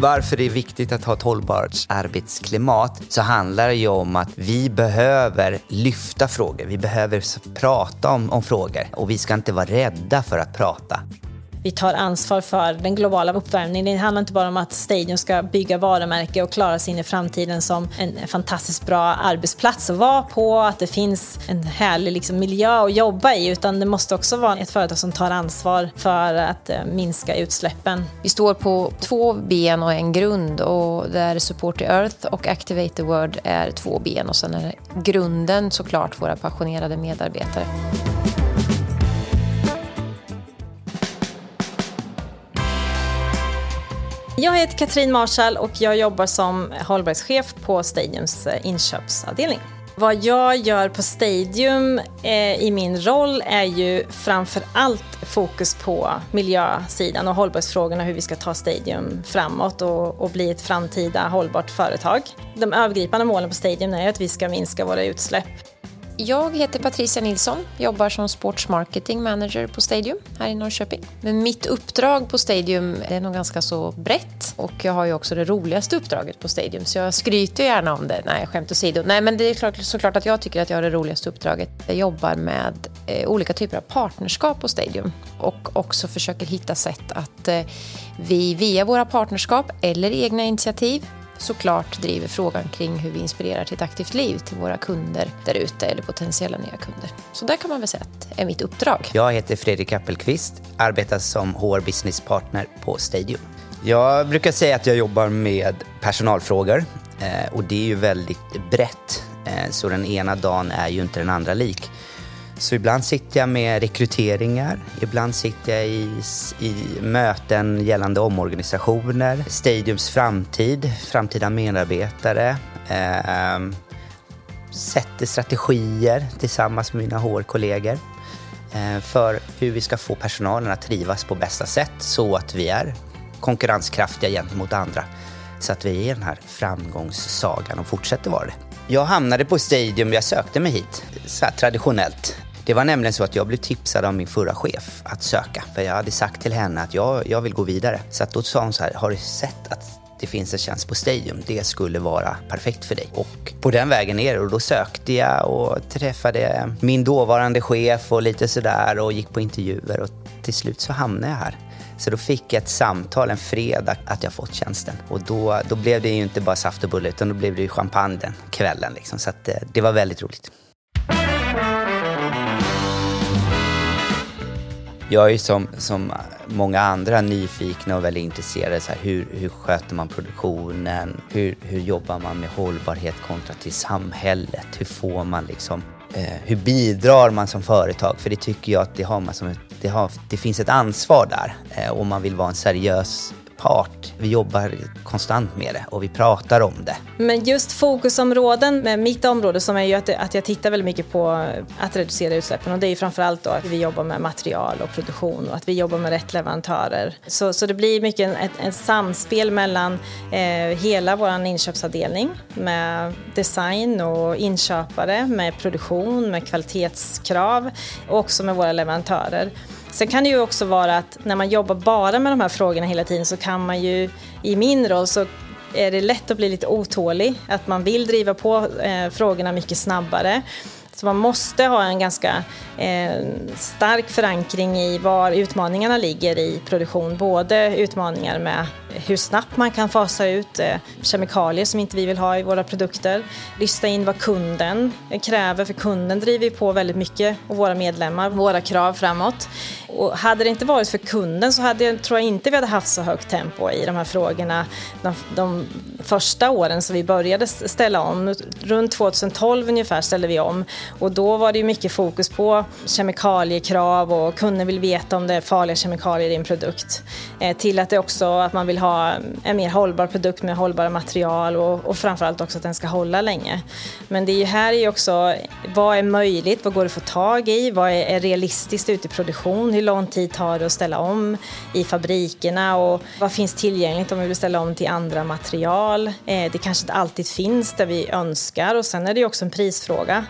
Varför det är viktigt att ha ett hållbart arbetsklimat så handlar det ju om att vi behöver lyfta frågor. Vi behöver prata om, om frågor och vi ska inte vara rädda för att prata vi tar ansvar för den globala uppvärmningen. Det handlar inte bara om att Stadium ska bygga varumärke och klara sig in i framtiden som en fantastiskt bra arbetsplats att vara på, att det finns en härlig liksom, miljö att jobba i, utan det måste också vara ett företag som tar ansvar för att eh, minska utsläppen. Vi står på två ben och en grund och där Support the Earth och Activate the World är två ben och sen är grunden såklart våra passionerade medarbetare. Jag heter Katrin Marshall och jag jobbar som hållbarhetschef på Stadiums eh, inköpsavdelning. Vad jag gör på Stadium eh, i min roll är ju framför allt fokus på miljösidan och hållbarhetsfrågorna, hur vi ska ta Stadium framåt och, och, bli ett framtida hållbart företag. De övergripande målen på Stadium är att vi ska minska våra utsläpp jag heter Patricia Nilsson, jobbar som Sports Marketing Manager på Stadium här i Norrköping. Men mitt uppdrag på Stadium är nog ganska så brett och jag har ju också det roligaste uppdraget på Stadium så jag skryter gärna om det. Nej, skämt åsido. Nej, men det är klart, såklart att jag tycker att jag har det roligaste uppdraget. Jag jobbar med eh, olika typer av partnerskap på Stadium och också försöker hitta sätt att eh, vi via våra partnerskap eller egna initiativ såklart driver frågan kring hur vi inspirerar till ett aktivt liv till våra kunder där ute eller potentiella nya kunder. Så där kan man väl säga att är mitt uppdrag. Jag heter Fredrik Appelqvist, arbetar som HR Business Partner på Stadium. Jag brukar säga att jag jobbar med personalfrågor eh, och det är ju väldigt brett. Eh, så den ena dagen är ju inte den andra lik. Så ibland sitter jag med rekryteringar, ibland sitter jag i, i möten gällande omorganisationer, Stadiums framtid, framtida medarbetare, eh, sätter strategier tillsammans med mina HR-kollegor eh, för hur vi ska få personalen att trivas på bästa sätt så att vi är konkurrenskraftiga gentemot andra. Så att vi är den här framgångssagan och fortsätter vara det. Jag hamnade på Stadium, jag sökte mig hit, så traditionellt. Det var nämligen så att jag blev tipsad av min förra chef att söka. För jag hade sagt till henne att jag, jag vill gå vidare. Så att då sa hon så här, har du sett att det finns en tjänst på Stadium, det skulle vara perfekt för dig. Och på den vägen ner och då sökte jag och träffade min dåvarande chef och lite sådär och gick på intervjuer och till slut så hamnade jag här. Så då fick jag ett samtal en fredag att jag fått tjänsten. Och då, då blev det ju inte bara saft och bulle utan då blev det ju champagne den kvällen. Liksom. Så att, eh, det var väldigt roligt. Jag är som, som många andra nyfikna och väldigt intresserade. Så här, hur, hur sköter man produktionen? Hur, hur jobbar man med hållbarhet kontra till samhället? Hur får man liksom, eh, hur bidrar man som företag? För det tycker jag att det har man som ett, det, har, det finns ett ansvar där eh, om man vill vara en seriös part. Vi jobbar konstant med det och vi pratar om det. Men just fokusområden med mitt område som är ju att, att jag tittar väldigt mycket på att reducera utsläppen och det är ju framförallt då att vi jobbar med material och produktion och att vi jobbar med rätt leverantörer. Så, så det blir mycket ett, ett samspel mellan eh, hela vår inköpsavdelning med design och inköpare, med produktion, med kvalitetskrav och också med våra leverantörer. Sen kan det ju också vara att när man jobbar bara med de här frågorna hela tiden så kan man ju, i min roll så är det lätt att bli lite otålig, att man vill driva på eh, frågorna mycket snabbare. Så man måste ha en ganska eh, stark förankring i var utmaningarna ligger i produktion. Både utmaningar med hur snabbt man kan fasa ut eh, kemikalier som inte vi vill ha i våra produkter. Lyssna in vad kunden kräver, för kunden driver på väldigt mycket och våra medlemmar, våra krav framåt. Och hade det inte varit för kunden så hade jag, tror jag inte vi hade haft så högt tempo i de här frågorna de, de första åren som vi började ställa om. Runt 2012 ungefär ställde vi om och då var det mycket fokus på kemikaliekrav och kunden vill veta om det är farliga kemikalier i en produkt. Eh, till att det också att man vill ha en mer hållbar produkt med hållbara material och, och framförallt också att den ska hålla länge. Men det är ju här är också, vad är möjligt, vad går det att få tag i, vad är, är realistiskt ute i produktion, hur lång tid tar det att ställa om i fabrikerna och vad finns tillgängligt om vi vill ställa om till andra material. Eh, det kanske inte alltid finns där vi önskar och sen är det ju också en prisfråga.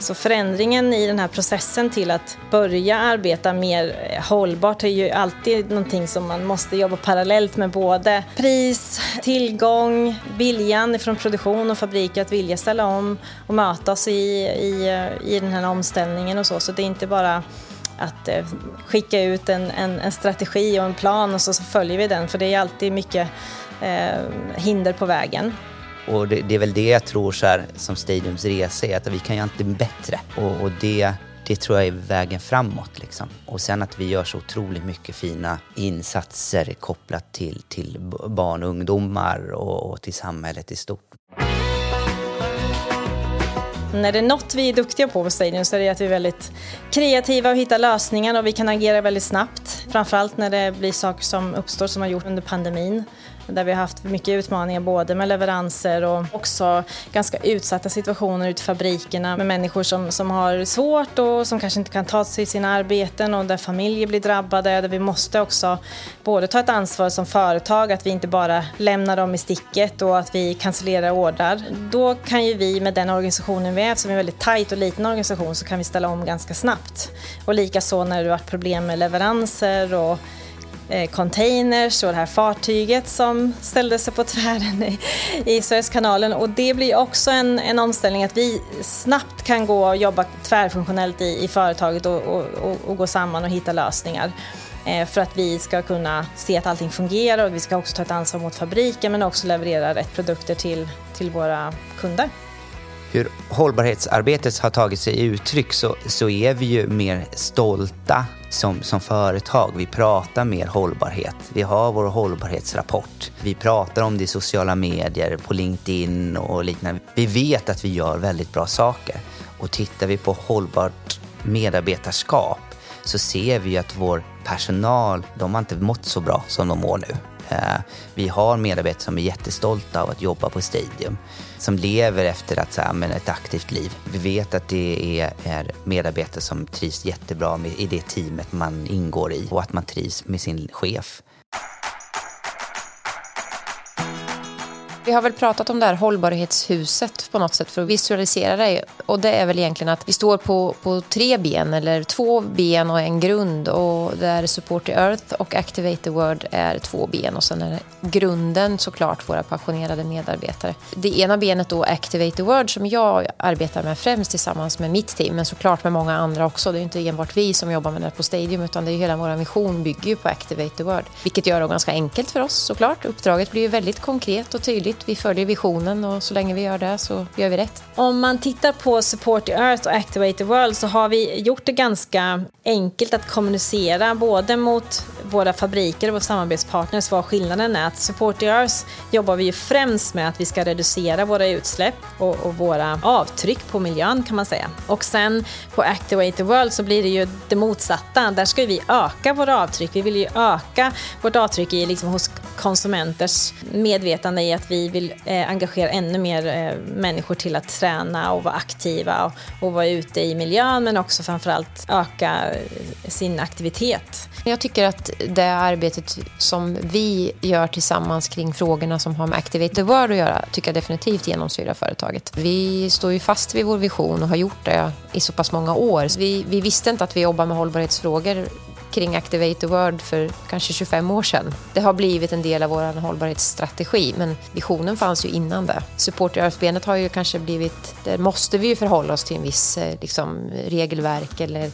Så förändringen i den här processen till att börja arbeta mer eh, hållbart är ju alltid någonting som man måste jobba parallellt med både både pris, tillgång, viljan från produktion och fabriker att vilja ställa om och möta oss i, i, i den här omställningen och så. Så det är inte bara att eh, skicka ut en, en, en, strategi och en plan och så, så, följer vi den för det är alltid mycket eh, hinder på vägen. Och det, det, är väl det jag tror så här, som Stadiums resa är, att vi kan göra alltid bättre. Och, och, det, det tror jag är vägen framåt. Liksom. Och sen att vi gör så otroligt mycket fina insatser kopplat till, till barn och ungdomar och, och till samhället i stort. När det är något vi är duktiga på på Stadium så är det att vi är väldigt kreativa och hittar lösningar och vi kan agera väldigt snabbt. Framförallt när det blir saker som uppstår som har gjort under pandemin där vi har haft mycket utmaningar både med leveranser och också ganska utsatta situationer ute i fabrikerna med människor som, som har svårt och som kanske inte kan ta sig till sina arbeten och där familjer blir drabbade. Där vi måste också både ta ett ansvar som företag, att vi inte bara lämnar dem i sticket och att vi cancellerar ordrar. Då kan ju vi med den organisationen vi är, som är en väldigt tajt och liten organisation, så kan vi ställa om ganska snabbt. Och likaså när det har varit problem med leveranser och Eh, containers och det här fartyget som ställde sig på tvären i, Suezkanalen. Och det blir också en, en omställning att vi snabbt kan gå och jobba tvärfunktionellt i, i företaget och, och, och, och gå samman och hitta lösningar eh, för att vi ska kunna se att allting fungerar och vi ska också ta ett ansvar mot fabriken men också leverera rätt produkter till, till våra kunder hur hållbarhetsarbetet har tagit sig uttryck så, så är vi ju mer stolta som, som företag. Vi pratar mer hållbarhet. Vi har vår hållbarhetsrapport. Vi pratar om det i sociala medier, på LinkedIn och liknande. Vi vet att vi gör väldigt bra saker. Och tittar vi på hållbart medarbetarskap så ser vi att vår personal, de har inte mått så bra som de mår nu. Eh, vi har medarbetare som är jättestolta av att jobba på Stadium, som lever efter att, så här, ett aktivt liv. Vi vet att det är, är medarbetare som trivs jättebra med, i det teamet man ingår i och att man trivs med sin chef. Vi har väl pratat om det här hållbarhetshuset på något sätt för att visualisera det. Och det är väl egentligen att vi står på, på tre ben eller två ben och en grund. Och där Support the Earth och Activate the World är två ben. Och sen är grunden såklart våra passionerade medarbetare. Det ena benet då Activate the World som jag arbetar med främst tillsammans med mitt team. Men såklart med många andra också. Det är inte enbart vi som jobbar med det på Stadium utan det är hela vår mission bygger ju på Activate the World. Vilket gör det ganska enkelt för oss såklart. Uppdraget blir ju väldigt konkret och tydligt vi följer visionen och så länge vi gör det så gör vi rätt. Om man tittar på Support the Earth och Activate the World så har vi gjort det ganska enkelt att kommunicera både mot våra fabriker och våra samarbetspartners vad skillnaden är. Att Support the Earth jobbar vi ju främst med att vi ska reducera våra utsläpp och, och våra avtryck på miljön kan man säga. Och sen på Activate the World så blir det ju det motsatta. Där ska vi öka våra avtryck. Vi vill ju öka vårt avtryck i, liksom, hos konsumenters medvetande i att vi vill eh, engagera ännu mer eh, människor till att träna och vara aktiva och, och vara ute i miljön men också framförallt öka eh, sin aktivitet. Jag tycker att det arbetet som vi gör tillsammans kring frågorna som har med Activate the World att göra tycker jag definitivt genomsyrar företaget. Vi står ju fast vid vår vision och har gjort det i så pass många år. Vi, vi visste inte att vi jobbar med hållbarhetsfrågor kring Activate the World för kanske 25 år sedan. Det har blivit en del av vår hållbarhetsstrategi men visionen fanns ju innan det. Support Earth-benet har ju kanske blivit, där måste vi ju förhålla oss till en viss eh, liksom, regelverk eller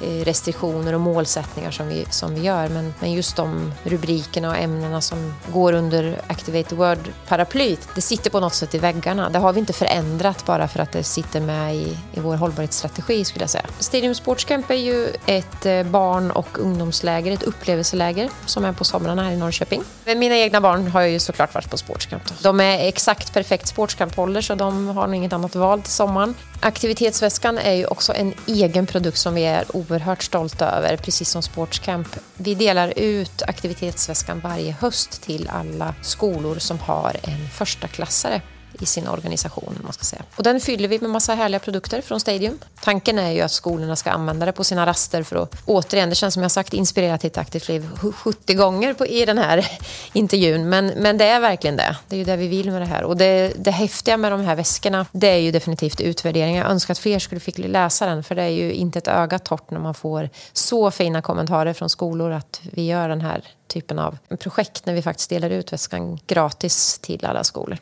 Eh, restriktioner och målsättningar som vi, som vi gör. Men, men just de rubrikerna och ämnena som går under Activate the World-paraplyt, det sitter på något sätt i väggarna. Det har vi inte förändrat bara för att det sitter med i, i vår hållbarhetsstrategi skulle jag säga. Stadium Sports Camp är ju ett eh, barn och ungdomsläger, ett upplevelseläger som är på somrarna här i Norrköping. Men mina egna barn har jag ju såklart varit på sportscamp. De är exakt perfekt Sportscampålder så de har nog inget annat val till sommaren. Aktivitetsväskan är ju också en egen produkt som vi är oerhört stolta över, precis som Sportscamp. Vi delar ut aktivitetsväskan varje höst till alla skolor som har en förstaklassare i sin organisation. Man ska säga. Och den fyller vi med massa härliga produkter från Stadium. Tanken är ju att skolorna ska använda det på sina raster för att återigen, det känns som jag sagt, inspirera till ett aktivt liv 70 gånger på, i den här intervjun. Men, men det är verkligen det. Det är ju det vi vill med det här. Och det, det häftiga med de här väskorna, det är ju definitivt utvärderingar. Jag önskar att fler skulle fick läsa den, för det är ju inte ett öga torrt när man får så fina kommentarer från skolor att vi gör den här typen av projekt när vi faktiskt delar ut väskan gratis till alla skolor.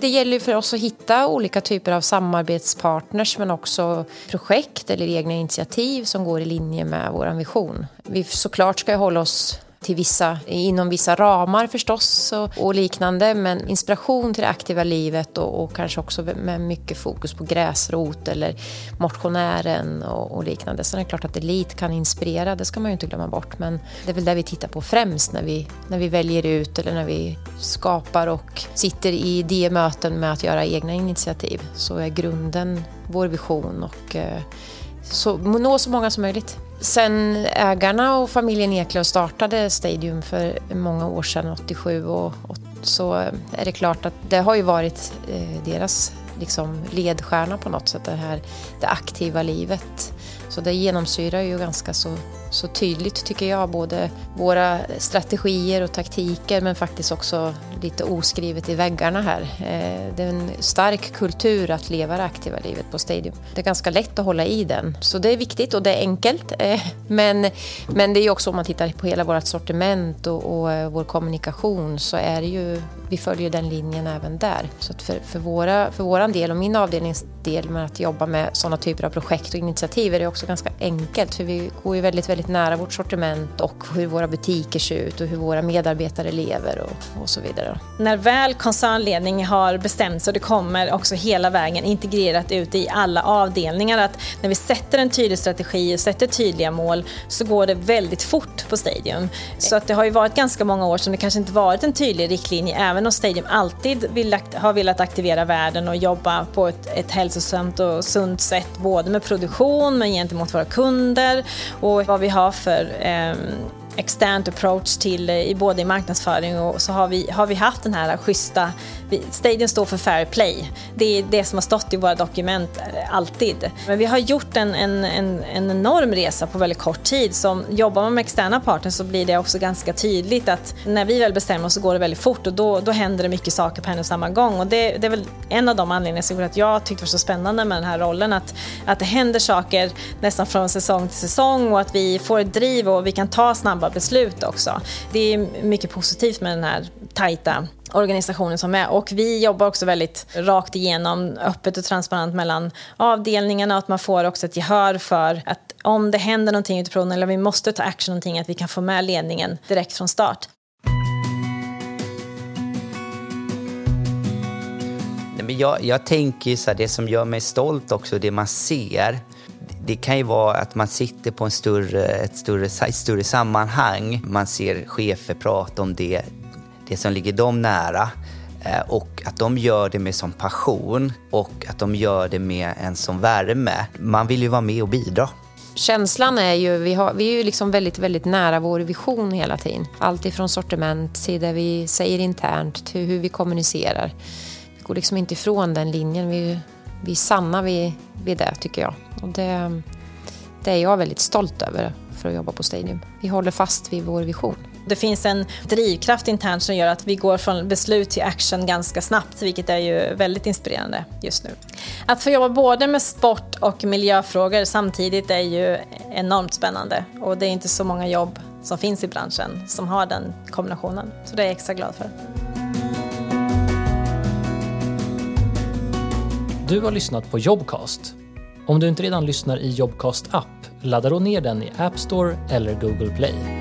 Det gäller för oss att hitta olika typer av samarbetspartners men också projekt eller egna initiativ som går i linje med vår vision. Vi såklart ska hålla oss till vissa, inom vissa ramar förstås och, och, liknande. Men inspiration till det aktiva livet och, och, kanske också med mycket fokus på gräsrot eller motionären och, och liknande. är det klart att elit kan inspirera, det ska man ju inte glömma bort. Men det är väl det vi tittar på främst när vi, när vi väljer ut eller när vi skapar och sitter i de möten med att göra egna initiativ. Så är grunden vår vision och eh, så, nå så många som möjligt. Sen ägarna och familjen Eklöf startade Stadium för många år sedan, 87, och, och så är det klart att det har ju varit eh, deras liksom, ledstjärna på något sätt, det här det aktiva livet. Så det genomsyrar ju ganska så så tydligt tycker jag, både våra strategier och taktiker men faktiskt också lite oskrivet i väggarna här. Eh, det är en stark kultur att leva det aktiva livet på Stadium. Det är ganska lätt att hålla i den, så det är viktigt och det är enkelt. Eh, men, men det är också om man tittar på hela vårt sortiment och, och eh, vår kommunikation så är det ju, vi följer den linjen även där. Så för, för, våra, för våran del och min avdelnings del med att jobba med sådana typer av projekt och initiativ är det också ganska enkelt för vi går ju väldigt, väldigt väldigt nära vårt sortiment och hur våra butiker ser ut och hur våra medarbetare lever och, och så vidare. När väl koncernledningen har bestämt sig och det kommer också hela vägen integrerat ut i alla avdelningar att när vi sätter en tydlig strategi och sätter tydliga mål så går det väldigt fort på Stadium. Så att det har ju varit ganska många år som det kanske inte varit en tydlig riktlinje även om Stadium alltid vill, har velat aktivera världen och jobba på ett, ett hälsosamt och sunt sätt både med produktion men gentemot våra kunder och vad vi vi har för eh, externt approach till, eh, i både i marknadsföring och så har vi, har vi haft den här schyssta, Stadion står för fair play. Det är det som har stått i våra dokument eh, alltid. Men vi har gjort en, en, en, en enorm resa på väldigt kort tid. Som jobbar man med externa partners så blir det också ganska tydligt att när vi väl bestämmer oss så går det väldigt fort och då, då händer det mycket saker på en och samma gång. Och det, det är väl en av de anledningarna som gjorde att jag tyckte det var så spännande med den här rollen. Att, att det händer saker nästan från säsong till säsong och att vi får ett driv och vi kan ta snabba beslut också. Det är mycket positivt med den här tajta organisationen som är. Och vi jobbar också väldigt rakt igenom, öppet och transparent mellan avdelningarna och att man får också ett gehör för att om det händer någonting ute på eller vi måste ta action någonting, att vi kan få med ledningen direkt från start. Jag, jag tänker så här, det som gör mig stolt också, det man ser, det kan ju vara att man sitter på en större, ett större, ett större sammanhang. Man ser chefer prata om det, det som ligger dem nära. Eh, och att de gör det med sån passion och att de gör det med en sån värme. Man vill ju vara med och bidra. Känslan är ju, vi, har, vi är ju liksom väldigt, väldigt nära vår vision hela tiden. Allt ifrån sortiment till det vi säger internt till hur vi kommunicerar. Vi går liksom inte ifrån den linjen. Vi, vi är sanna vid, vid det tycker jag. Och det, det är jag väldigt stolt över för att jobba på Stadium. Vi håller fast vid vår vision. Det finns en drivkraft internt som gör att vi går från beslut till action ganska snabbt, vilket är ju väldigt inspirerande just nu. Att få jobba både med sport och miljöfrågor samtidigt är ju enormt spännande och det är inte så många jobb som finns i branschen som har den kombinationen. Så det är jag extra glad för. Du har lyssnat på Jobcast. Om du inte redan lyssnar i Jobcast app, ladda då ner den i App Store eller Google Play.